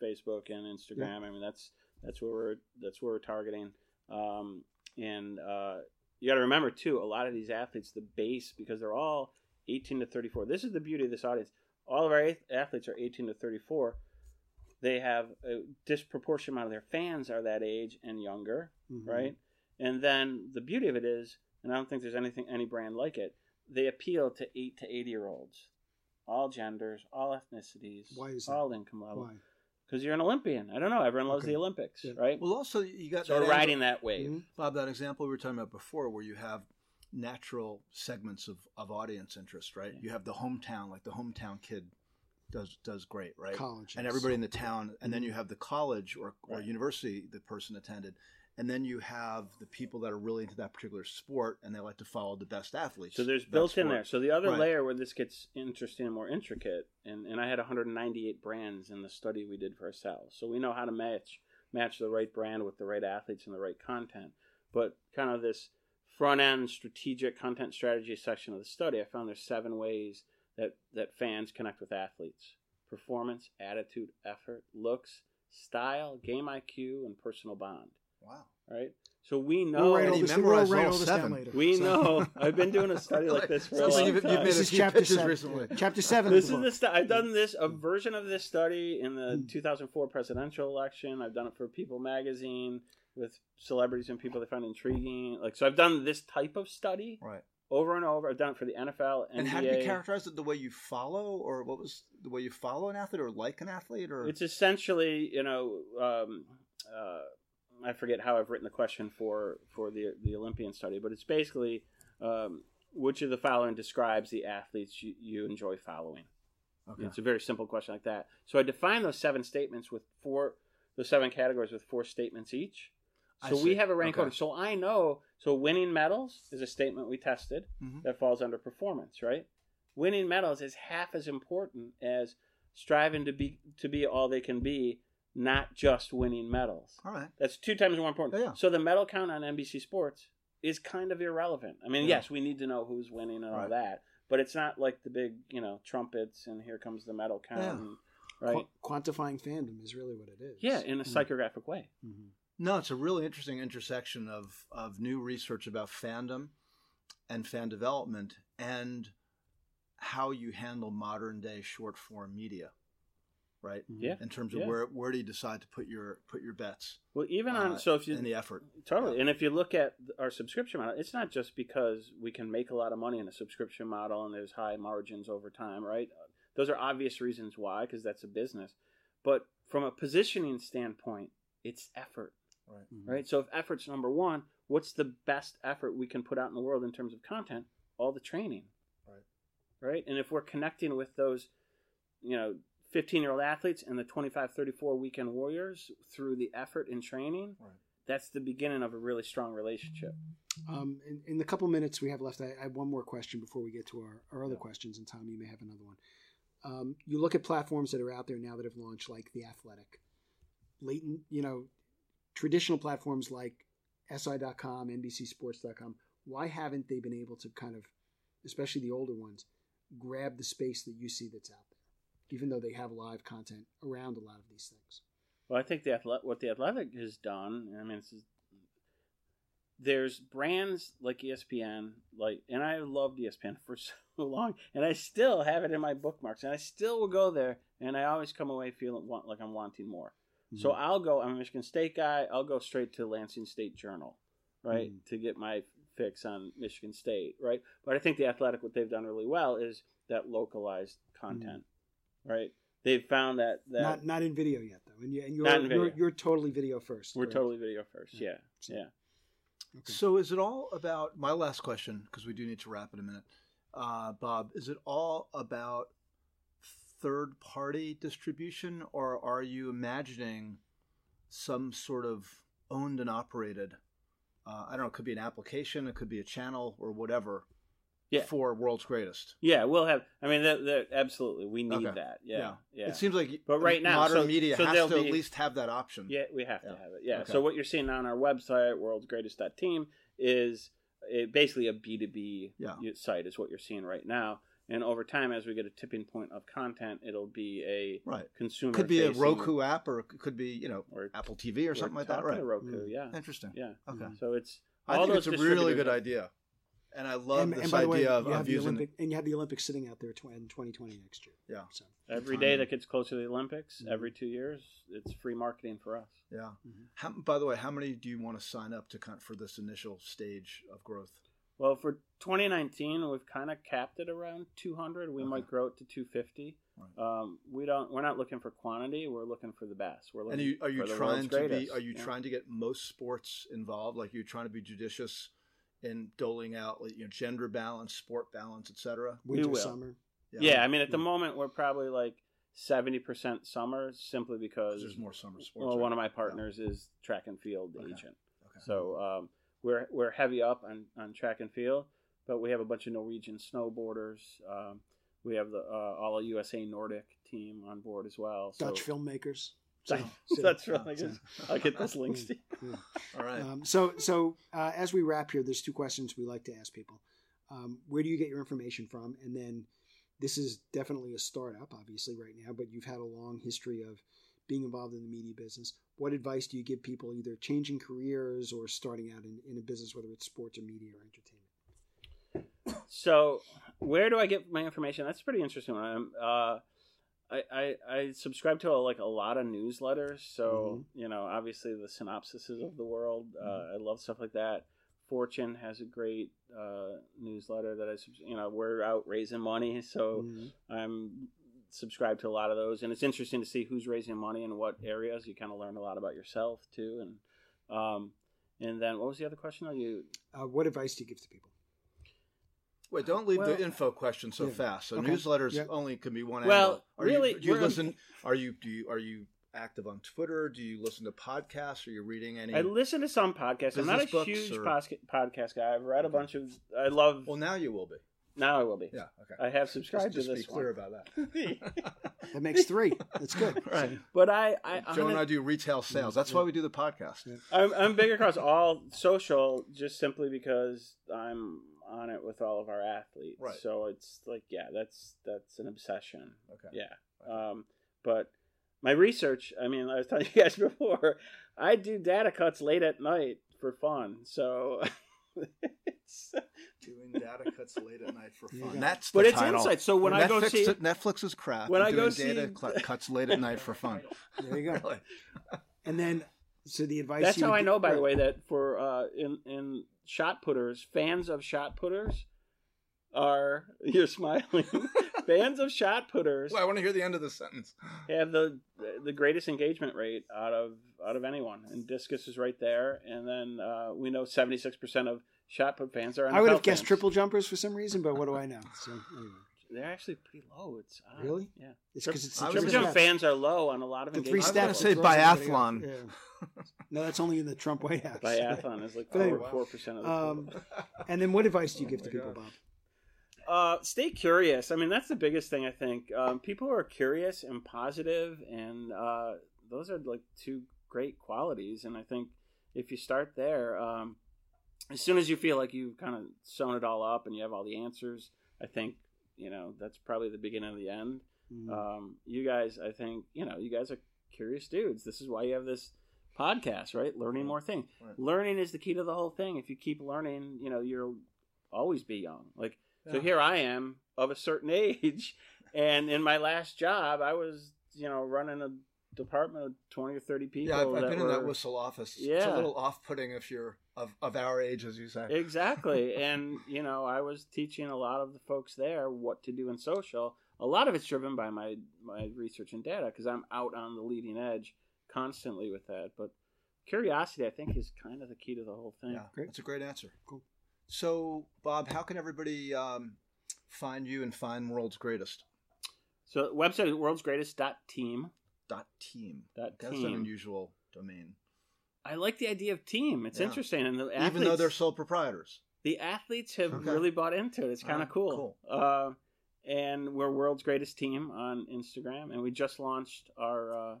Facebook and Instagram. I mean that's that's where we're that's where we're targeting. Um, and uh, you got to remember too, a lot of these athletes, the base because they're all 18 to 34. This is the beauty of this audience. All of our athletes are 18 to 34. They have a disproportionate amount of their fans are that age and younger Mhm. right? And then the beauty of it is, and I don't think there's anything any brand like it. They appeal to eight to eighty year olds, all genders, all ethnicities, Why is that? all income level. Why? Because you're an Olympian. I don't know. Everyone loves Okay. the Olympics, Yeah. right? Well, also you got so that we're angle- riding that wave. Mhm. Bob, that example we were talking about before, where you have natural segments of, of audience interest, right? Yeah. You have the hometown, like the hometown kid does does great, right? College and is- everybody in the town, and then Mhm. you have the college or, or Right. university the person attended, and then you have the people that are really into that particular sport, and they like to follow the best athletes. So there's built in there. So the other Right. layer where this gets interesting and more intricate, and, and I had 198 brands in the study we did for ourselves. So we know how to match match the right brand with the right athletes and the right content. But kind of this front end strategic content strategy section of the study, I found there's seven ways that, that fans connect with athletes. Performance, attitude, effort, looks, style, game IQ, and personal bond. Wow. Right? So we We'll know all he we'll write all all this seven. later. we So- know. I've been doing a study like this [LAUGHS] for a long like you've, time. you've made This a is few chapter pitches seven. recently. Chapter [LAUGHS] seven. this is book. the stu- I've done this a version of this study in the Hmm. 2004 presidential election. I've done it for People magazine with celebrities and people they find intriguing. Like so, I've done this type of study Right. over and over. I've done it for the NFL, NBA. And how do you characterize it? The way you follow, or what was the way you follow an athlete, or like an athlete, or It's essentially, you know, um, uh, I forget how I've written the question for for the the Olympian study, but it's basically um, which of the following describes the athletes you, you enjoy following. okay. It's a very simple question like that. So I define those seven statements with four, those seven categories with four statements each. So we have a rank Okay. order. So I know. So winning medals is a statement we tested Mhm. that falls under performance, right? Winning medals is half as important as striving to be to be all they can be, not just winning medals. All right. That's two times more important. Yeah, yeah. So the medal count on NBC Sports is kind of irrelevant. I mean, Yeah. yes, we need to know who's winning and all Right. that, but it's not like the big, you know, trumpets and here comes the medal count, Yeah. and, right? Qu- quantifying fandom is really what it is. Yeah, in a Mhm. psychographic way. Mhm. No, it's a really interesting intersection of of new research about fandom and fan development and how you handle modern day short form media, right? Yeah. In terms of Yeah. where where do you decide to put your put your bets Well, even on uh, so if you in the effort? Totally. And if you look at our subscription model, it's not just because we can make a lot of money in a subscription model and there's high margins over time, right? Those are obvious reasons why, because that's a business. But from a positioning standpoint, it's effort, Right. right? So if effort's number one, what's the best effort we can put out in the world in terms of content? All the training. Right. Right? And if we're connecting with those, you know, 15 year old athletes and the 25, 34 weekend warriors through the effort and training, Right. that's the beginning of a really strong relationship. Um, in, in the couple minutes we have left, I, I have one more question before we get to our, our other questions, and Tom, you may have another one. Um, you look at platforms that are out there now that have launched, like The Athletic, latent, you know, traditional platforms like SI.com, NBCSports.com. Why haven't they been able to kind of, especially the older ones, grab the space that you see that's out there, even though they have live content around a lot of these things? Well, I think the athletic, what the athletic has done. I mean, it's, there's brands like ESPN, like, and I loved ESPN for [LAUGHS] so long, and I still have it in my bookmarks, and I still will go there, and I always come away feeling want, like I'm wanting more. So I'll go. I'm a Michigan State guy. I'll go straight to Lansing State Journal, right, Mhm. to get my fix on Michigan State, right. But I think the athletic, what they've done really well is that localized content, right. They've found that that not not in video yet, though, and, you, and you're, Not in you're you're totally video first. we're correct? totally video first. Yeah. Yeah, So- yeah. Okay. So is it all about my last question because we do need to wrap in a minute, uh, Bob? Is it all about third party distribution, or are you imagining some sort of owned and operated? Uh, I don't know. It could be an application, it could be a channel, or whatever. Yeah. For world's greatest. Yeah, we'll have. I mean, that, that, absolutely, we need Okay. that. Yeah, yeah. It seems like But right now, modern so- media so has there'll to be- at least have that option. Yeah, we have to Yeah. have it. Yeah. Okay. So what you're seeing on our website, worldsgreatest.team, is basically a B2B Yeah. site is what you're seeing right now. And over time, as we get a tipping point of content, it'll be a Right. consumer. Could be a facing- Roku app, or it could be you know or Apple TV or something like that. Right. Roku. Mm. Yeah. Interesting. Yeah. Okay. So it's. I all think those it's a really good distributors idea, and I love and, this and by the way, idea of, you have of the using. Olympic, and you have the Olympics sitting out there in 2020 next year. Yeah. So Every timing. day that gets closer to the Olympics, Mhm. every two years, it's free marketing for us. Yeah. Mhm. How, by the way, how many do you want to sign up to kind for this initial stage of growth? Well, for 2019, we've kind of capped it around 200. We Okay. might grow it to 250. Right. Um, we don't. We're not looking for quantity. We're looking for the best. We're looking. And looking. are you, are you for trying world's to be? Are you yeah. trying to get most sports involved? Like you're trying to be judicious in doling out, you know, gender balance, sport balance, etc. winter, will. summer. Yeah. I mean, at the moment, we're probably like 70% summer, simply because There's more summer sports. well, one of my partners is track and field Okay. agent. Okay. So um, we're we're heavy up on, on track and field, but we have a bunch of Norwegian snowboarders. Um, we have the uh, all a USA Nordic team on board as well. So Dutch filmmakers. Dutch- [LAUGHS] So- That's so- really good. I'll get those links to you. [LAUGHS] Yeah. All right. Um, so, so uh, as we wrap here, there's two questions we like to ask people. Um, where do you get your information from? And then, this is definitely a startup, obviously, right now, but you've had a long history of being involved in the media business. What advice do you give people either changing careers or starting out in, in a business, whether it's sports or media or entertainment? So where do I get my information? That's a pretty interesting. One. I'm, uh, I, I I subscribe to like a lot of newsletters. So you know, obviously the synopsises of the world. Uh, I love stuff like that. Fortune has a great uh, newsletter that I, subs- you know, we're out raising money, [LAUGHS] so Mhm. I'm subscribed to a lot of those, and it's interesting to see who's raising money in what areas. You kind of learn a lot about yourself too, and um, and then what was the other question? Are you Uh, what advice do you give to people? Wait, don't leave Well- the info question so Yeah. fast. So Okay. newsletters Yeah. only can be one Well, angle. Are really, you, do you listen? Are you do you are you active on Twitter? Do you listen to podcasts? Are you reading any? I listen to some podcasts. I'm not a huge or- posca- podcast guy. I've read a Okay. bunch of. I love. well, now you will be. now I will be. Yeah. Okay. I have just subscribed just to be this clear one. about that. [LAUGHS] That makes three. That's good. [LAUGHS] right. But I, I, Joe I'm, and I do retail sales. That's why we do the podcast. Yeah. I'm, I'm big across all social, just simply because I'm on it with all of our athletes. Right. So it's like, yeah, that's that's an obsession. Okay. Yeah. Um, but my research. I mean, I was telling you guys [LAUGHS] before, I do data cuts late at night for fun. So [LAUGHS] it's, Doing data cuts late at night for [LAUGHS] fun. go. That's but the it's title. insight. So when I go Netflix, see, Netflix is crap. when and I go doing data cl- cuts late at night for fun. There you go. Really? And then, so the advice. that's how I gi- know, by the way, that for uh, in in shot putters, fans of shot putters are [LAUGHS] you're smiling. [LAUGHS] fans of shot putters Well, I want to hear the end of the sentence. have the the greatest engagement rate out of out of anyone, and discus is right there. And then uh, we know seventy six percent of shot put fans are. I would NFL have guessed fans. triple jumpers for some reason, but what do I know? So anyway, They're actually pretty low. It's odd. Really? yeah. it's because it's the was Triple triple jump stats. fans are low on a lot of The three engagement. I was gonna steps. say it throws everybody biathlon. [LAUGHS] Yeah. No, that's only in the Trump White House. Biathlon is like But [LAUGHS] anyway, four percent of the Um, [LAUGHS] and then what advice do you Oh give to people, God. Bob? Uh, stay curious. I mean, that's the biggest thing. I think um, people are curious and positive, and uh, those are like two great qualities. And I think if you start there, um, as soon as you feel like you've kind of sewn it all up and you have all the answers, I think you know that's probably the beginning of the end. Mm. Um, you guys, I think you know, you guys are curious dudes. This is why you have this podcast, right? Learning more things. Right. Learning is the key to the whole thing. If you keep learning, you know, you'll always be young. Like so here I am of a certain [LAUGHS] age, and in my last job, I was you know running a department of twenty or thirty people. Yeah, I've, I've that been in that whistle office. Yeah. It's a little off-putting if you're of, of our age, as you say. exactly, [LAUGHS] and you know I was teaching a lot of the folks there what to do in social. A lot of it's driven by my my research and data because I'm out on the leading edge constantly with that. But curiosity, I think, is kind of the key to the whole thing. Yeah, Great. that's a great answer. Cool. So, Bob, how can everybody um, find you and find World's Greatest? So website is worldsgreatest.team. Dot team. Dot That's an unusual domain, I like the idea of team. It's Yeah. interesting, and the even though they're sole proprietors. the athletes have Okay. really bought into it. It's kind of Ah, cool. Uh, and we're world's greatest team on Instagram, and we just launched our uh,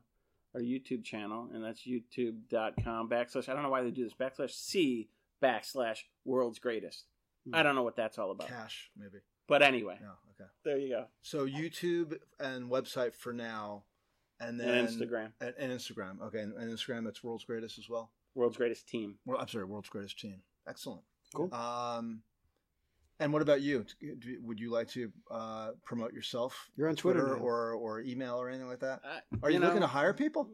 our YouTube channel, and that's youtube.com backslash. I don't know why they do this backslash c backslash world's greatest. Hmm. I don't know what that's all about. Cash, maybe. But anyway, Yeah. Okay. there you go. So YouTube and website for now, and then and Instagram, and, and Instagram. Okay, and, and Instagram. That's World's Greatest as well. world's greatest team. Well, I'm sorry, World's Greatest Team. Excellent. Cool. Um, and what about you? Would you like to uh, promote yourself? You're on Twitter now. or or email or anything like that? Uh, Are you, know, looking to hire people?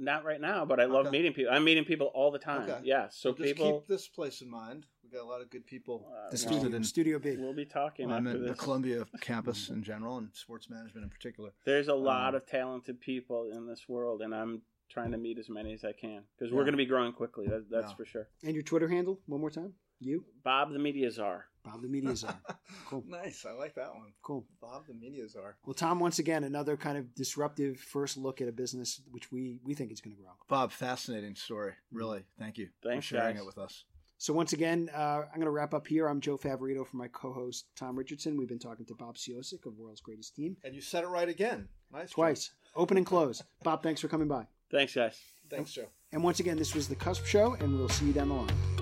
Not right now, but I love Okay. meeting people. I'm meeting people all the time. Okay. Yeah, so Just people. keep this place in mind. We got a lot of good people uh, The studio, in- Studio B. We'll be talking I'm after in the. Columbia campus in general and sports management in particular. There's a lot Um, of talented people in this world, and I'm trying to meet as many as I can because Yeah. we're going to be growing quickly. That, that's Yeah. for sure. And your Twitter handle, one more time. You, Bob the Media Czar. Bob the Media Czar. [LAUGHS] Cool. Nice. I like that one. Cool. Bob the media czar. Well, Tom, once again, another kind of disruptive first look at a business which we we think is going to grow. Bob, fascinating story. Really. Thank you Thanks, for sharing guys. it with us. So once again, uh, I'm going to wrap up here. I'm Joe Favorito for my co-host Tom Richardson. We've been talking to Bob Ciosek of World's Greatest Team And you said it right again. Nice. Joe. twice, open and close. [LAUGHS] Bob, thanks for coming by. Thanks, guys. Thanks, Joe. And once again, this was the Cusp Show, and we'll see you down the line.